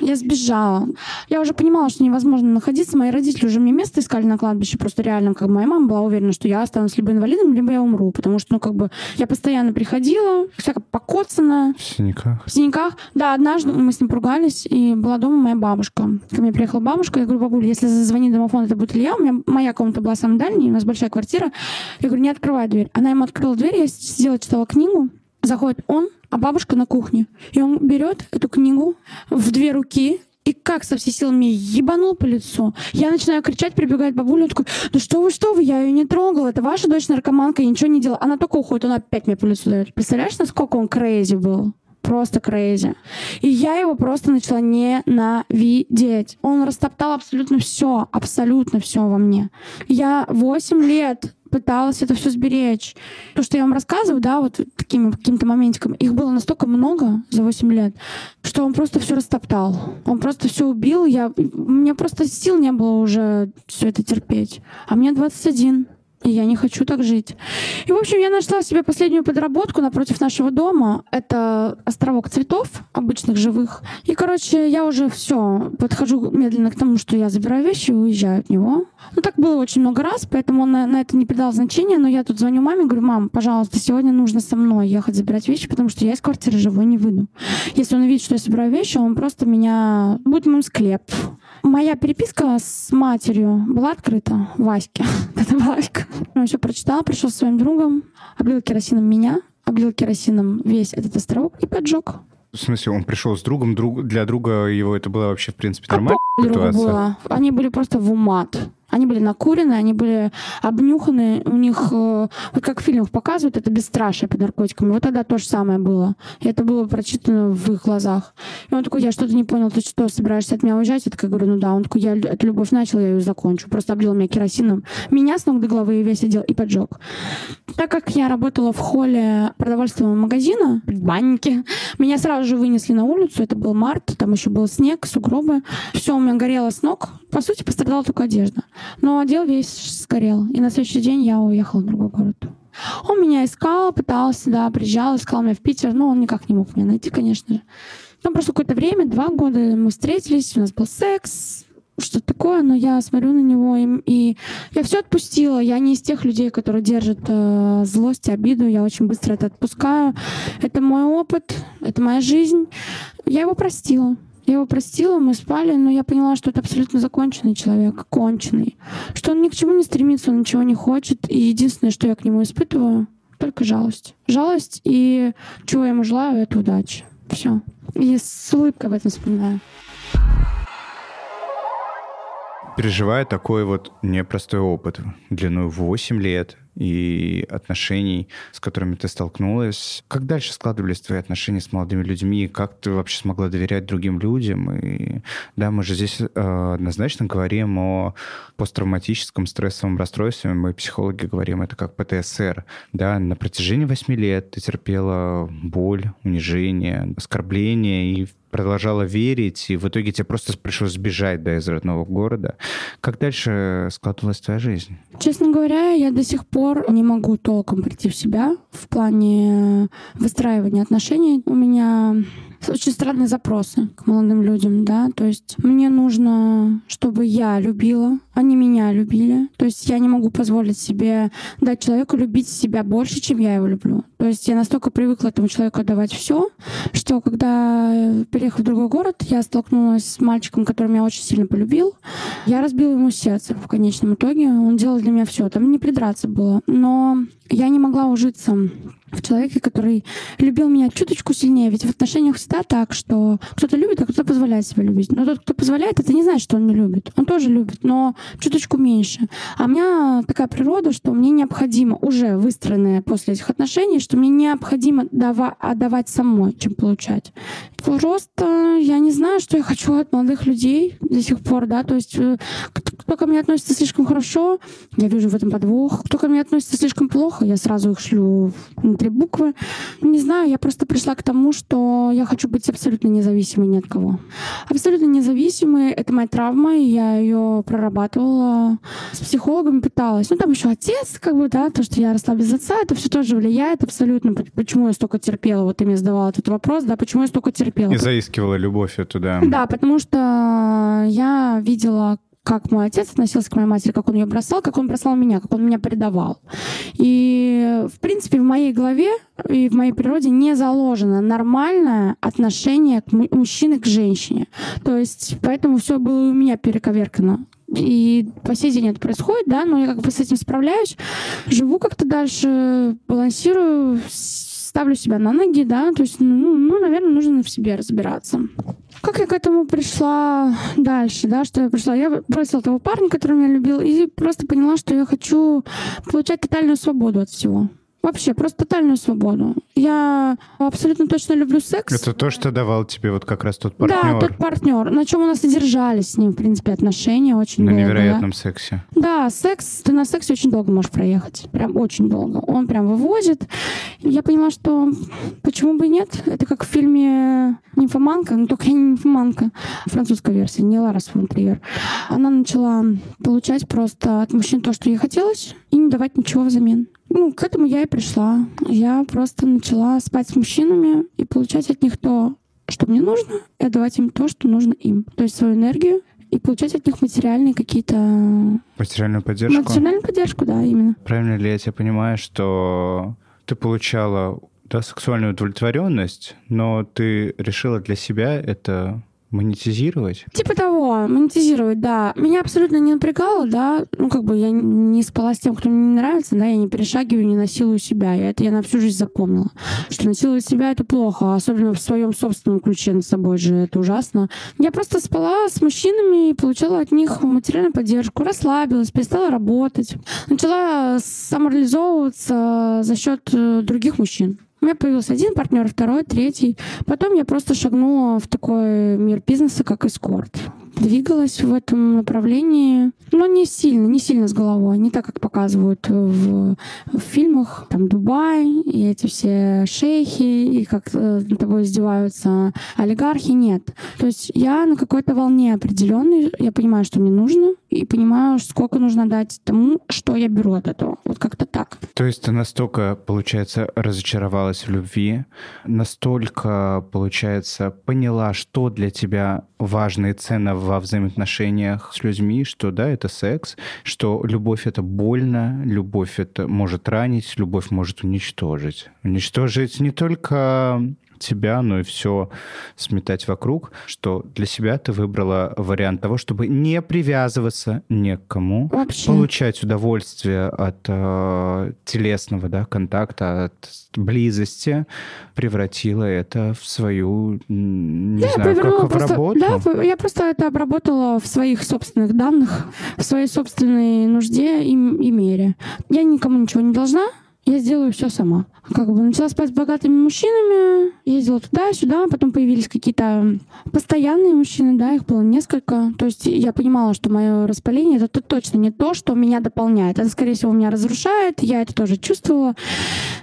Я сбежала. Я уже понимала, что невозможно находиться. Мои родители уже мне место искали на кладбище. Просто реально, как бы моя мама была уверена, что я останусь либо инвалидом, либо я умру. Потому что, ну, как бы, я постоянно приходила, всяко покоцанная, В синяках. в синяках. Да, однажды мы с ним поругались, и была дома моя бабушка. Ко мне приехала бабушка, я говорю, бабуля, если зазвонит домофон, это будет Илья. У меня моя комната была самая дальняя, у нас большая квартира. Я говорю, не открывай дверь. Она ему открыла дверь, я сидела, читала книгу. Заходит он, а бабушка на кухне. И он берет эту книгу в две руки и как со всей силы мне ебанул по лицу. Я начинаю кричать, прибегает бабуля, такой, ну что вы, что вы, я ее не трогала, это ваша дочь наркоманка, я ничего не делала. Она только уходит, он опять мне по лицу дает. Представляешь, насколько он crazy был? Просто crazy. И я его просто начала ненавидеть. Он растоптал абсолютно все, абсолютно все во мне. Я 8 лет пыталась это все сберечь. То, что я вам рассказываю, да, вот такими какими-то моментиками, их было настолько много за 8 лет, что он просто все растоптал. Он просто все убил. Я, у меня просто сил не было уже все это терпеть. А мне 21. И я не хочу так жить. И, в общем, я нашла себе последнюю подработку напротив нашего дома. Это островок цветов, обычных живых. И, короче, я уже все подхожу медленно к тому, что я забираю вещи и уезжаю от него. Ну, так было очень много раз, поэтому он на, на это не придал значения. Но я тут звоню маме, говорю, мам, пожалуйста, сегодня нужно со мной ехать забирать вещи, потому что я из квартиры живой не выйду. Если он увидит, что я собираю вещи, он просто меня... Будет мой склеп. Моя переписка с матерью была открыта Ваське. Это Васька. Он все прочитал, пришел со своим другом, облил керосином меня, облил керосином весь этот островок и поджег. В смысле, он пришел с другом, друг, для друга его это было вообще, в принципе, А нормально? другу было. Они были просто в умат. Они были накурены, они были обнюханы. У них, э, вот как в фильмах показывают, это бесстрашие под наркотиками. Вот тогда то же самое было. И это было прочитано в их глазах. И он такой, я что-то не понял, ты что, собираешься от меня уезжать? Я такая говорю, ну да. Он такой, я эту любовь начал, я ее закончу. Просто облил меня керосином. Меня с ног до головы весь одел и поджег. Так как я работала в холле продовольственного магазина, баньке, меня сразу же вынесли на улицу. Это был март, там еще был снег, сугробы. Все у меня горело с ног. По сути, пострадала только одежда. Но отдел весь сгорел. И на следующий день я уехала в другой город. Он меня искал, пытался, да, приезжал, искал меня в Питер. Но он никак не мог меня найти, конечно же. Там прошло какое-то время, два года мы встретились, у нас был секс, что-то такое, но я смотрю на него, и, и я все отпустила. Я не из тех людей, которые держат э, злость, обиду. Я очень быстро это отпускаю. Это мой опыт, это моя жизнь. Я его простила. Я его простила, мы спали, но я поняла, что это абсолютно законченный человек, конченый. Что он ни к чему не стремится, он ничего не хочет. И единственное, что я к нему испытываю, только жалость. Жалость и чего я ему желаю, это удачи. Все. И с улыбкой об этом вспоминаю. Переживая такой вот непростой опыт длиной 8 лет, и отношений, с которыми ты столкнулась. Как дальше складывались твои отношения с молодыми людьми? Как ты вообще смогла доверять другим людям? И да, мы же здесь э, однозначно говорим о посттравматическом стрессовом расстройстве. Мы, психологи, говорим это как ПТСР. Да, на протяжении восьми лет ты терпела боль, унижение, оскорбление и продолжала верить, и в итоге тебе просто пришлось сбежать да, из родного города. Как дальше складывалась твоя жизнь? Честно говоря, я до сих пор не могу толком прийти в себя в плане выстраивания отношений. У меня очень странные запросы к молодым людям, да, то есть мне нужно, чтобы я любила, они меня любили, то есть я не могу позволить себе дать человеку любить себя больше, чем я его люблю. То есть я настолько привыкла этому человеку отдавать все, что когда переехав в другой город, я столкнулась с мальчиком, который меня очень сильно полюбил. Я разбила ему сердце в конечном итоге. Он делал для меня все. Там не придраться было. Но я не могла ужиться в человеке, который любил меня чуточку сильнее. Ведь в отношениях всегда так, что кто-то любит, а кто-то позволяет себя любить. Но тот, кто позволяет, это не значит, что он не любит. Он тоже любит, но чуточку меньше. А у меня такая природа, что мне необходимо, уже выстроенная после этих отношений, что мне необходимо дава- отдавать самой, чем получать. Просто я не знаю, что я хочу от молодых людей до сих пор, да, то есть э, кто ко мне относится слишком хорошо, я вижу в этом подвох. Кто ко мне относится слишком плохо, я сразу их шлю три буквы. Не знаю, я просто пришла к тому, что я хочу быть абсолютно независимой ни от кого. Абсолютно независимой — это моя травма, и я ее прорабатывала с психологами, пыталась. Ну, там еще отец, как бы, да, то, что я росла без отца, это все тоже влияет абсолютно. Почему я столько терпела? Вот ты мне задавала этот вопрос, да, почему я столько терпела? И заискивала любовь эту, да. Да, потому что я видела, как мой отец относился к моей матери, как он ее бросал, как он бросал меня, как он меня предавал. И, в принципе, в моей голове и в моей природе не заложено нормальное отношение к мужчине к женщине. То есть поэтому все было у меня перековеркано. И по сей день это происходит, да, но я как бы с этим справляюсь, живу как-то дальше, балансирую, ставлю себя на ноги, да, то есть, ну, ну, наверное, нужно в себе разбираться. Как я к этому пришла дальше, да, что я пришла? Я бросила того парня, который меня любил, и просто поняла, что я хочу получать тотальную свободу от всего. Вообще, просто тотальную свободу. Я абсолютно точно люблю секс. Это то, что давал тебе вот как раз тот партнер. Да, тот партнер. На чем у нас и держались с ним, в принципе, отношения очень на долго. Невероятном сексе. Да, секс, ты на сексе очень долго можешь проехать. Прям очень долго. Он прям вывозит. Я поняла, что почему бы и нет. Это как в фильме «Нимфоманка», но только я не нимфоманка. Французская версия, не Лара фон Триер. Она начала получать просто от мужчин то, что ей хотелось, и не давать ничего взамен. Ну, к этому я и пришла. Я просто начала спать с мужчинами и получать от них то, что мне нужно, и отдавать им то, что нужно им. То есть свою энергию и получать от них материальные какие-то... Материальную поддержку? Материальную поддержку, да, именно. Правильно ли я тебя понимаю, что ты получала да, сексуальную удовлетворенность, но ты решила для себя это Монетизировать? Типа того, монетизировать, да. Меня абсолютно не напрягало, да. Ну, как бы я не спала с тем, кто мне не нравится, да, я не перешагиваю, не насилую себя. И это я на всю жизнь запомнила. Что насиловать себя — это плохо, особенно в своем собственном ключе над собой же, это ужасно. Я просто спала с мужчинами и получала от них материальную поддержку, расслабилась, перестала работать. Начала самореализовываться за счет э, других мужчин. У меня появился один партнер, второй, третий. Потом я просто шагнула в такой мир бизнеса, как эскорт. Двигалась в этом направлении, но не сильно, не сильно с головой, не так, как показывают в, в фильмах, там Дубай и эти все шейхи, и как э, над тобой издеваются олигархи, нет. То есть я на какой-то волне определенной, я понимаю, что мне нужно, и понимаю, сколько нужно дать тому, что я беру от этого. Вот как-то так. То есть ты настолько, получается, разочаровалась в любви, настолько, получается, поняла, что для тебя важно и ценно во взаимоотношениях с людьми, что да, это секс, что любовь это больно, любовь это может ранить, любовь может уничтожить. Уничтожить не только тебя, но и все сметать вокруг, что для себя ты выбрала вариант того, чтобы не привязываться ни к кому, Вообще. получать удовольствие от э, телесного да, контакта, от близости, превратила это в свою, не Я знаю, как в просто- работу. Да, я просто это обработала в своих собственных данных, в своей собственной нужде и, и мере. Я никому ничего не должна, я сделаю все сама. Как бы начала спать с богатыми мужчинами, ездила туда-сюда, потом появились какие-то постоянные мужчины, да, их было несколько. То есть я понимала, что мое распаление это то- точно не то, что меня дополняет. Это, скорее всего, меня разрушает, я это тоже чувствовала.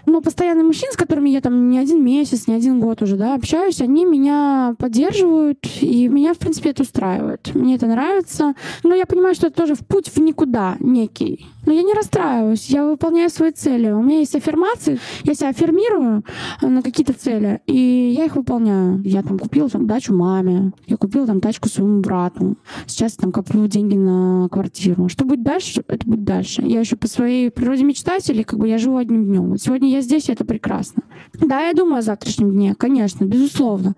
Но постоянные мужчины, с которыми я там не один месяц, не один год уже, да, общаюсь, они меня поддерживают, и меня, в принципе, это устраивает. Мне это нравится. Но я понимаю, что это тоже в путь в никуда некий. Но я не расстраиваюсь, я выполняю свои цели. У меня есть аффирмации, я себя аффирмирую э, на какие-то цели, и я их выполняю. Я там купила там дачу маме, я купила там тачку своему брату. Сейчас там коплю деньги на квартиру. Что будет дальше, это будет дальше. Я еще по своей природе мечтателей, как бы я живу одним днем. Вот сегодня я здесь, и это прекрасно. Да, я думаю о завтрашнем дне, конечно, безусловно.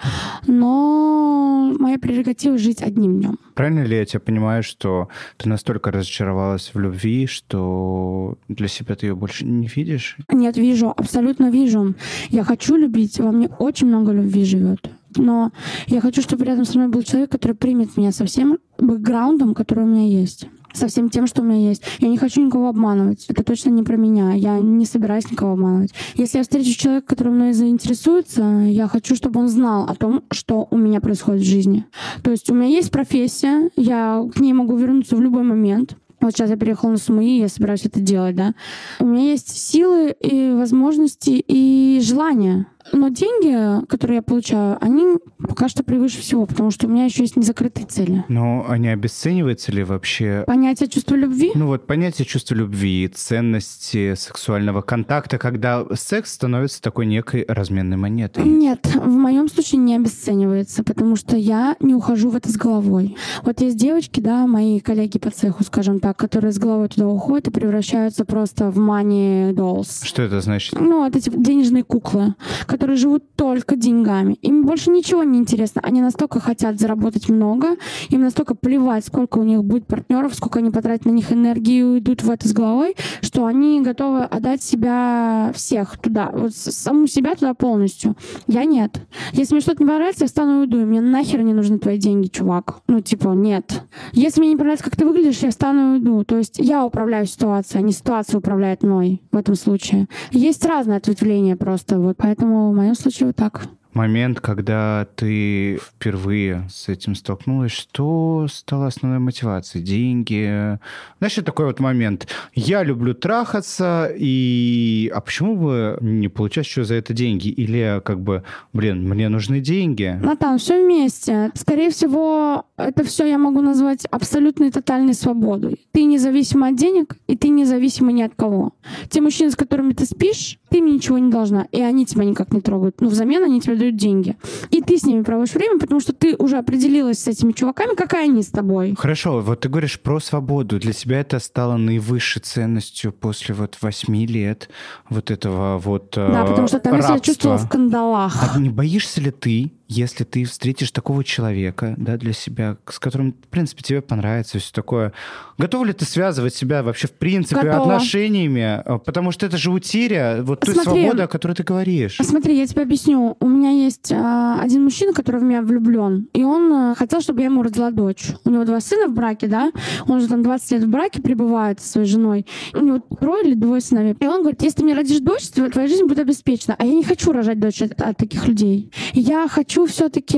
Но моя прерогатива жить одним днем. Правильно ли я тебя понимаю, что ты настолько разочаровалась в любви, что для себя ты ее больше не видишь? Нет, вижу, абсолютно вижу. Я хочу любить, во мне очень много любви живет. Но я хочу, чтобы рядом со мной был человек, который примет меня со всем бэкграундом, который у меня есть. Со всем тем, что у меня есть. Я не хочу никого обманывать. Это точно не про меня. Я не собираюсь никого обманывать. Если я встречу человека, который мной заинтересуется, я хочу, чтобы он знал о том, что у меня происходит в жизни. То есть у меня есть профессия, я к ней могу вернуться в любой момент. Вот сейчас я переехала на СМИ, я собираюсь это делать, да. У меня есть силы и возможности и желания. Но деньги, которые я получаю, они пока что превыше всего, потому что у меня еще есть незакрытые цели. Но они обесцениваются ли вообще? Понятие чувства любви? Ну вот понятие чувства любви, ценности сексуального контакта, когда секс становится такой некой разменной монетой. Нет, в моем случае не обесценивается, потому что я не ухожу в это с головой. Вот есть девочки, да, мои коллеги по цеху, скажем так, которые с головой туда уходят и превращаются просто в money dolls. Что это значит? Ну, это типа денежные куклы, которые живут только деньгами. Им больше ничего не интересно. Они настолько хотят заработать много, им настолько плевать, сколько у них будет партнеров, сколько они потратят на них энергию и идут в это с головой, что они готовы отдать себя всех туда, вот саму себя туда полностью. Я нет. Если мне что-то не понравится, я встану и уйду. И мне нахер не нужны твои деньги, чувак. Ну, типа, нет. Если мне не понравится, как ты выглядишь, я встану и уйду. То есть я управляю ситуацией, а не ситуация управляет мной в этом случае. Есть разные ответвления просто. Вот поэтому в моем случае вот так. Момент, когда ты впервые с этим столкнулась, что стало основной мотивацией? Деньги? Знаешь, такой вот момент. Я люблю трахаться, и... А почему бы не получать еще за это деньги? Или как бы, блин, мне нужны деньги? Натан, все вместе. Скорее всего, это все я могу назвать абсолютной тотальной свободой. Ты независима от денег, и ты независима ни от кого. Те мужчины, с которыми ты спишь, ты им ничего не должна, и они тебя никак не трогают. Но взамен они тебе дают деньги. И ты с ними проводишь время, потому что ты уже определилась с этими чуваками, какая они с тобой. Хорошо, вот ты говоришь про свободу. Для тебя это стало наивысшей ценностью после вот восьми лет вот этого вот Да, потому что там я себя чувствовала в кандалах. А не боишься ли ты, если ты встретишь такого человека, да, для себя, с которым, в принципе, тебе понравится все такое, готова ли ты связывать себя вообще, в принципе, Готова. отношениями? А, Потому что это же утеря вот той Смотри. свободы, о которой ты говоришь. Смотри, я тебе объясню. У меня есть а, один мужчина, который в меня влюблен, и он а, хотел, чтобы я ему родила дочь. У него два сына в браке, да? Он же там 20 лет в браке пребывает со своей женой. У него трое или двое сыновей. И он говорит, если ты мне родишь дочь, тво- твоя жизнь будет обеспечена. А я не хочу рожать дочь от, от таких людей. Я хочу все-таки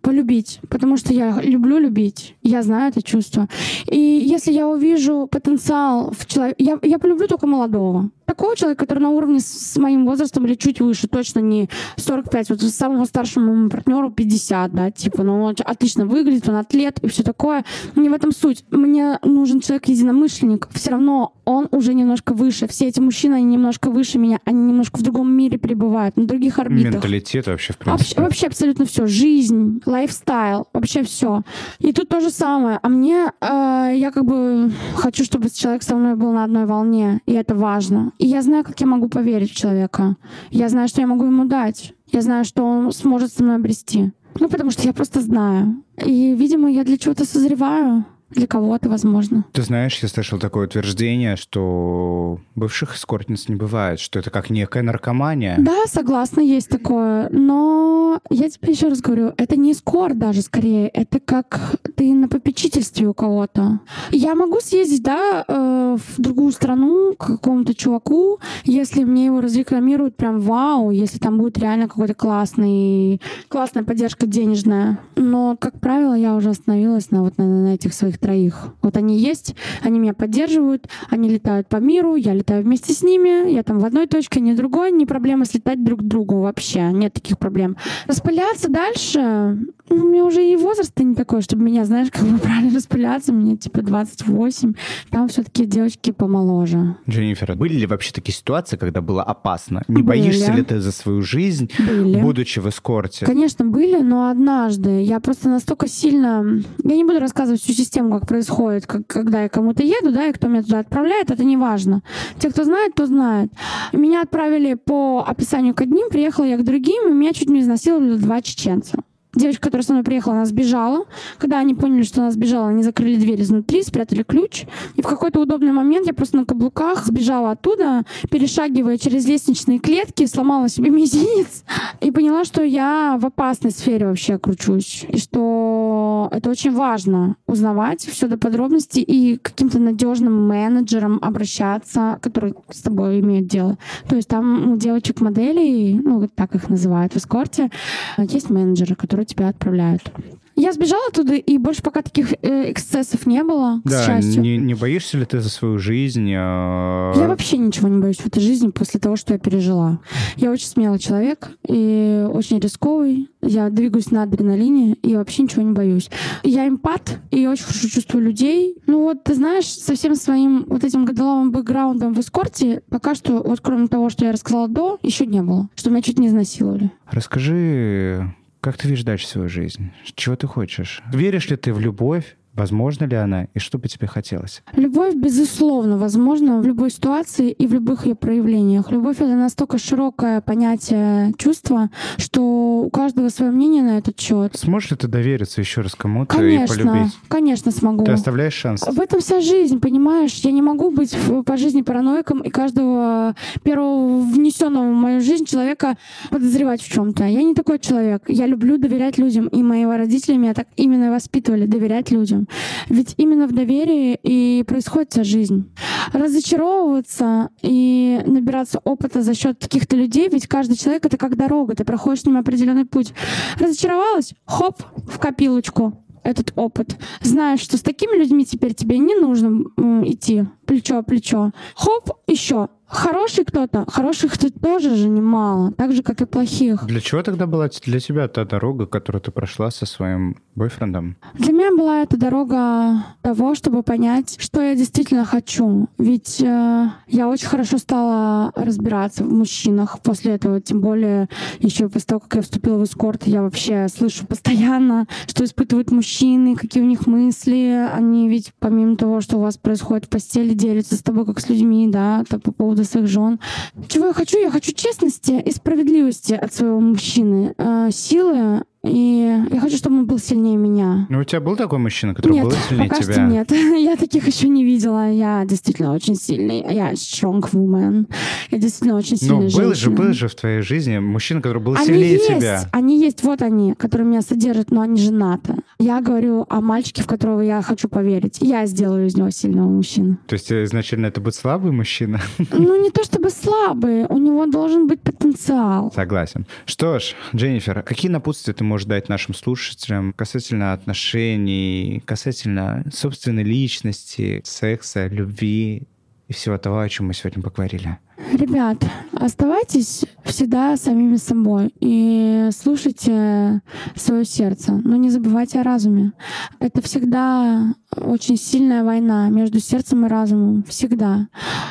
полюбить, потому что я люблю любить. Я знаю это чувство. И если я увижу потенциал в человеке... Я, я полюблю только молодого. Такого человека, который на уровне с, моим возрастом или чуть выше, точно не 45. Вот самому старшему моему партнеру 50, да, типа, ну он отлично выглядит, он атлет и все такое. Не в этом суть. Мне нужен человек-единомышленник. Все равно он уже немножко выше. Все эти мужчины, они немножко выше меня, они немножко в другом мире пребывают, на других орбитах. Менталитет вообще, в Вообще, принципе. вообще абсолютно все. Жизнь, лайфстайл, вообще все. И тут то же самое. А мне, э, я как бы хочу, чтобы человек со мной был на одной волне, и это важно. И я знаю, как я могу поверить в человека. Я знаю, что я могу ему дать. Я знаю, что он сможет со мной обрести. Ну, потому что я просто знаю. И, видимо, я для чего-то созреваю. Для кого-то, возможно. Ты знаешь, я слышал такое утверждение, что бывших эскортниц не бывает, что это как некая наркомания. Да, согласна, есть такое. Но я тебе еще раз говорю, это не эскорт даже скорее. Это как ты на попечительстве у кого-то. Я могу съездить, да, э, в другую страну к какому-то чуваку, если мне его разрекламируют прям вау, если там будет реально какой-то классный, классная поддержка денежная. Но, как правило, я уже остановилась на вот на, на этих своих этих троих. Вот они есть, они меня поддерживают, они летают по миру, я летаю вместе с ними, я там в одной точке, не другой, не проблема слетать друг к другу вообще, нет таких проблем. Распыляться дальше, ну, у меня уже и возраст не такой, чтобы меня, знаешь, как бы правильно распыляться, мне типа 28, там все таки девочки помоложе. Дженнифер, были ли вообще такие ситуации, когда было опасно? Не были. боишься ли ты за свою жизнь, были. будучи в эскорте? Конечно, были, но однажды я просто настолько сильно... Я не буду рассказывать всю систему как происходит, как, когда я кому-то еду, да, и кто меня туда отправляет, это не важно. Те, кто знает, то знает. Меня отправили по описанию к одним, приехала я к другим, и меня чуть не изнасиловали два чеченца. Девочка, которая со мной приехала, она сбежала. Когда они поняли, что она сбежала, они закрыли дверь изнутри, спрятали ключ. И в какой-то удобный момент я просто на каблуках сбежала оттуда, перешагивая через лестничные клетки, сломала себе мизинец и поняла, что я в опасной сфере вообще кручусь. И что это очень важно узнавать все до подробностей и каким-то надежным менеджером обращаться, который с тобой имеет дело. То есть там у девочек-моделей, ну, вот так их называют в эскорте, есть менеджеры, которые которые тебя отправляют. Я сбежала туда, и больше пока таких э, эксцессов не было, да, к счастью. Не, не боишься ли ты за свою жизнь? А... Я вообще ничего не боюсь в этой жизни после того, что я пережила. Я очень смелый человек и очень рисковый. Я двигаюсь на адреналине и вообще ничего не боюсь. Я эмпат и очень хорошо чувствую людей. Ну вот, ты знаешь, со всем своим вот этим годоловым бэкграундом в эскорте пока что, вот кроме того, что я рассказала до, еще не было. Что меня чуть не изнасиловали. Расскажи как ты видишь дальше свою жизнь? Чего ты хочешь? Веришь ли ты в любовь? Возможно ли она и что бы тебе хотелось? Любовь, безусловно, возможна в любой ситуации и в любых ее проявлениях. Любовь — это настолько широкое понятие чувства, что у каждого свое мнение на этот счет. Сможешь ли ты довериться еще раз кому-то конечно, и полюбить? Конечно, смогу. Ты оставляешь шанс? В этом вся жизнь, понимаешь? Я не могу быть по жизни параноиком и каждого первого внесенного в мою жизнь человека подозревать в чем-то. Я не такой человек. Я люблю доверять людям, и мои родители меня так именно воспитывали, доверять людям. Ведь именно в доверии и происходит вся жизнь. Разочаровываться и набираться опыта за счет каких-то людей, ведь каждый человек — это как дорога, ты проходишь с ним определенный путь. Разочаровалась? Хоп, в копилочку этот опыт. Знаешь, что с такими людьми теперь тебе не нужно идти плечо о плечо. Хоп, еще Хороший кто-то, хороших тут тоже же немало, так же, как и плохих. Для чего тогда была для тебя та дорога, которую ты прошла со своим бойфрендом? Для меня была эта дорога того, чтобы понять, что я действительно хочу. Ведь э, я очень хорошо стала разбираться в мужчинах после этого, тем более еще после того, как я вступила в эскорт, я вообще слышу постоянно, что испытывают мужчины, какие у них мысли. Они ведь помимо того, что у вас происходит в постели, делятся с тобой как с людьми, да, по поводу поводу своих жен. Чего я хочу? Я хочу честности и справедливости от своего мужчины, э, силы и я хочу, чтобы он был сильнее меня. Ну, у тебя был такой мужчина, который нет, был сильнее пока тебя? Что нет, я таких еще не видела. Я действительно очень сильный. Я strong woman. Я действительно очень ну, сильная Ну, был же, был же в твоей жизни мужчина, который был они сильнее есть, тебя. Они есть, вот они, которые меня содержат, но они женаты. Я говорю о мальчике, в которого я хочу поверить. Я сделаю из него сильного мужчину. То есть изначально это будет слабый мужчина? Ну, не то чтобы слабый. У него должен быть потенциал. Согласен. Что ж, Дженнифер, какие напутствия ты можешь дать нашим слушателям касательно отношений, касательно собственной личности, секса, любви и всего того, о чем мы сегодня поговорили? Ребят, оставайтесь всегда самими собой и слушайте свое сердце, но не забывайте о разуме. Это всегда очень сильная война между сердцем и разумом. Всегда.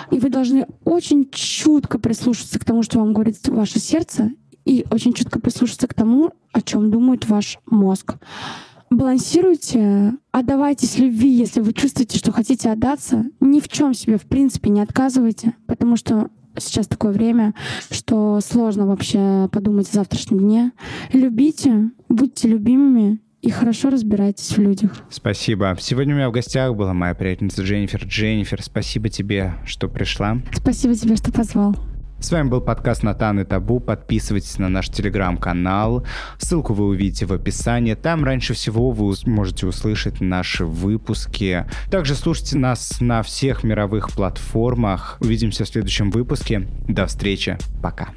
И вы должны очень чутко прислушаться к тому, что вам говорит ваше сердце, и очень чутко прислушаться к тому, о чем думает ваш мозг. Балансируйте, отдавайтесь любви, если вы чувствуете, что хотите отдаться. Ни в чем себе, в принципе, не отказывайте, потому что сейчас такое время, что сложно вообще подумать о завтрашнем дне. Любите, будьте любимыми и хорошо разбирайтесь в людях. Спасибо. Сегодня у меня в гостях была моя приятельница Дженнифер. Дженнифер, спасибо тебе, что пришла. Спасибо тебе, что позвал. С вами был подкаст «Натан и Табу». Подписывайтесь на наш телеграм-канал. Ссылку вы увидите в описании. Там раньше всего вы можете услышать наши выпуски. Также слушайте нас на всех мировых платформах. Увидимся в следующем выпуске. До встречи. Пока.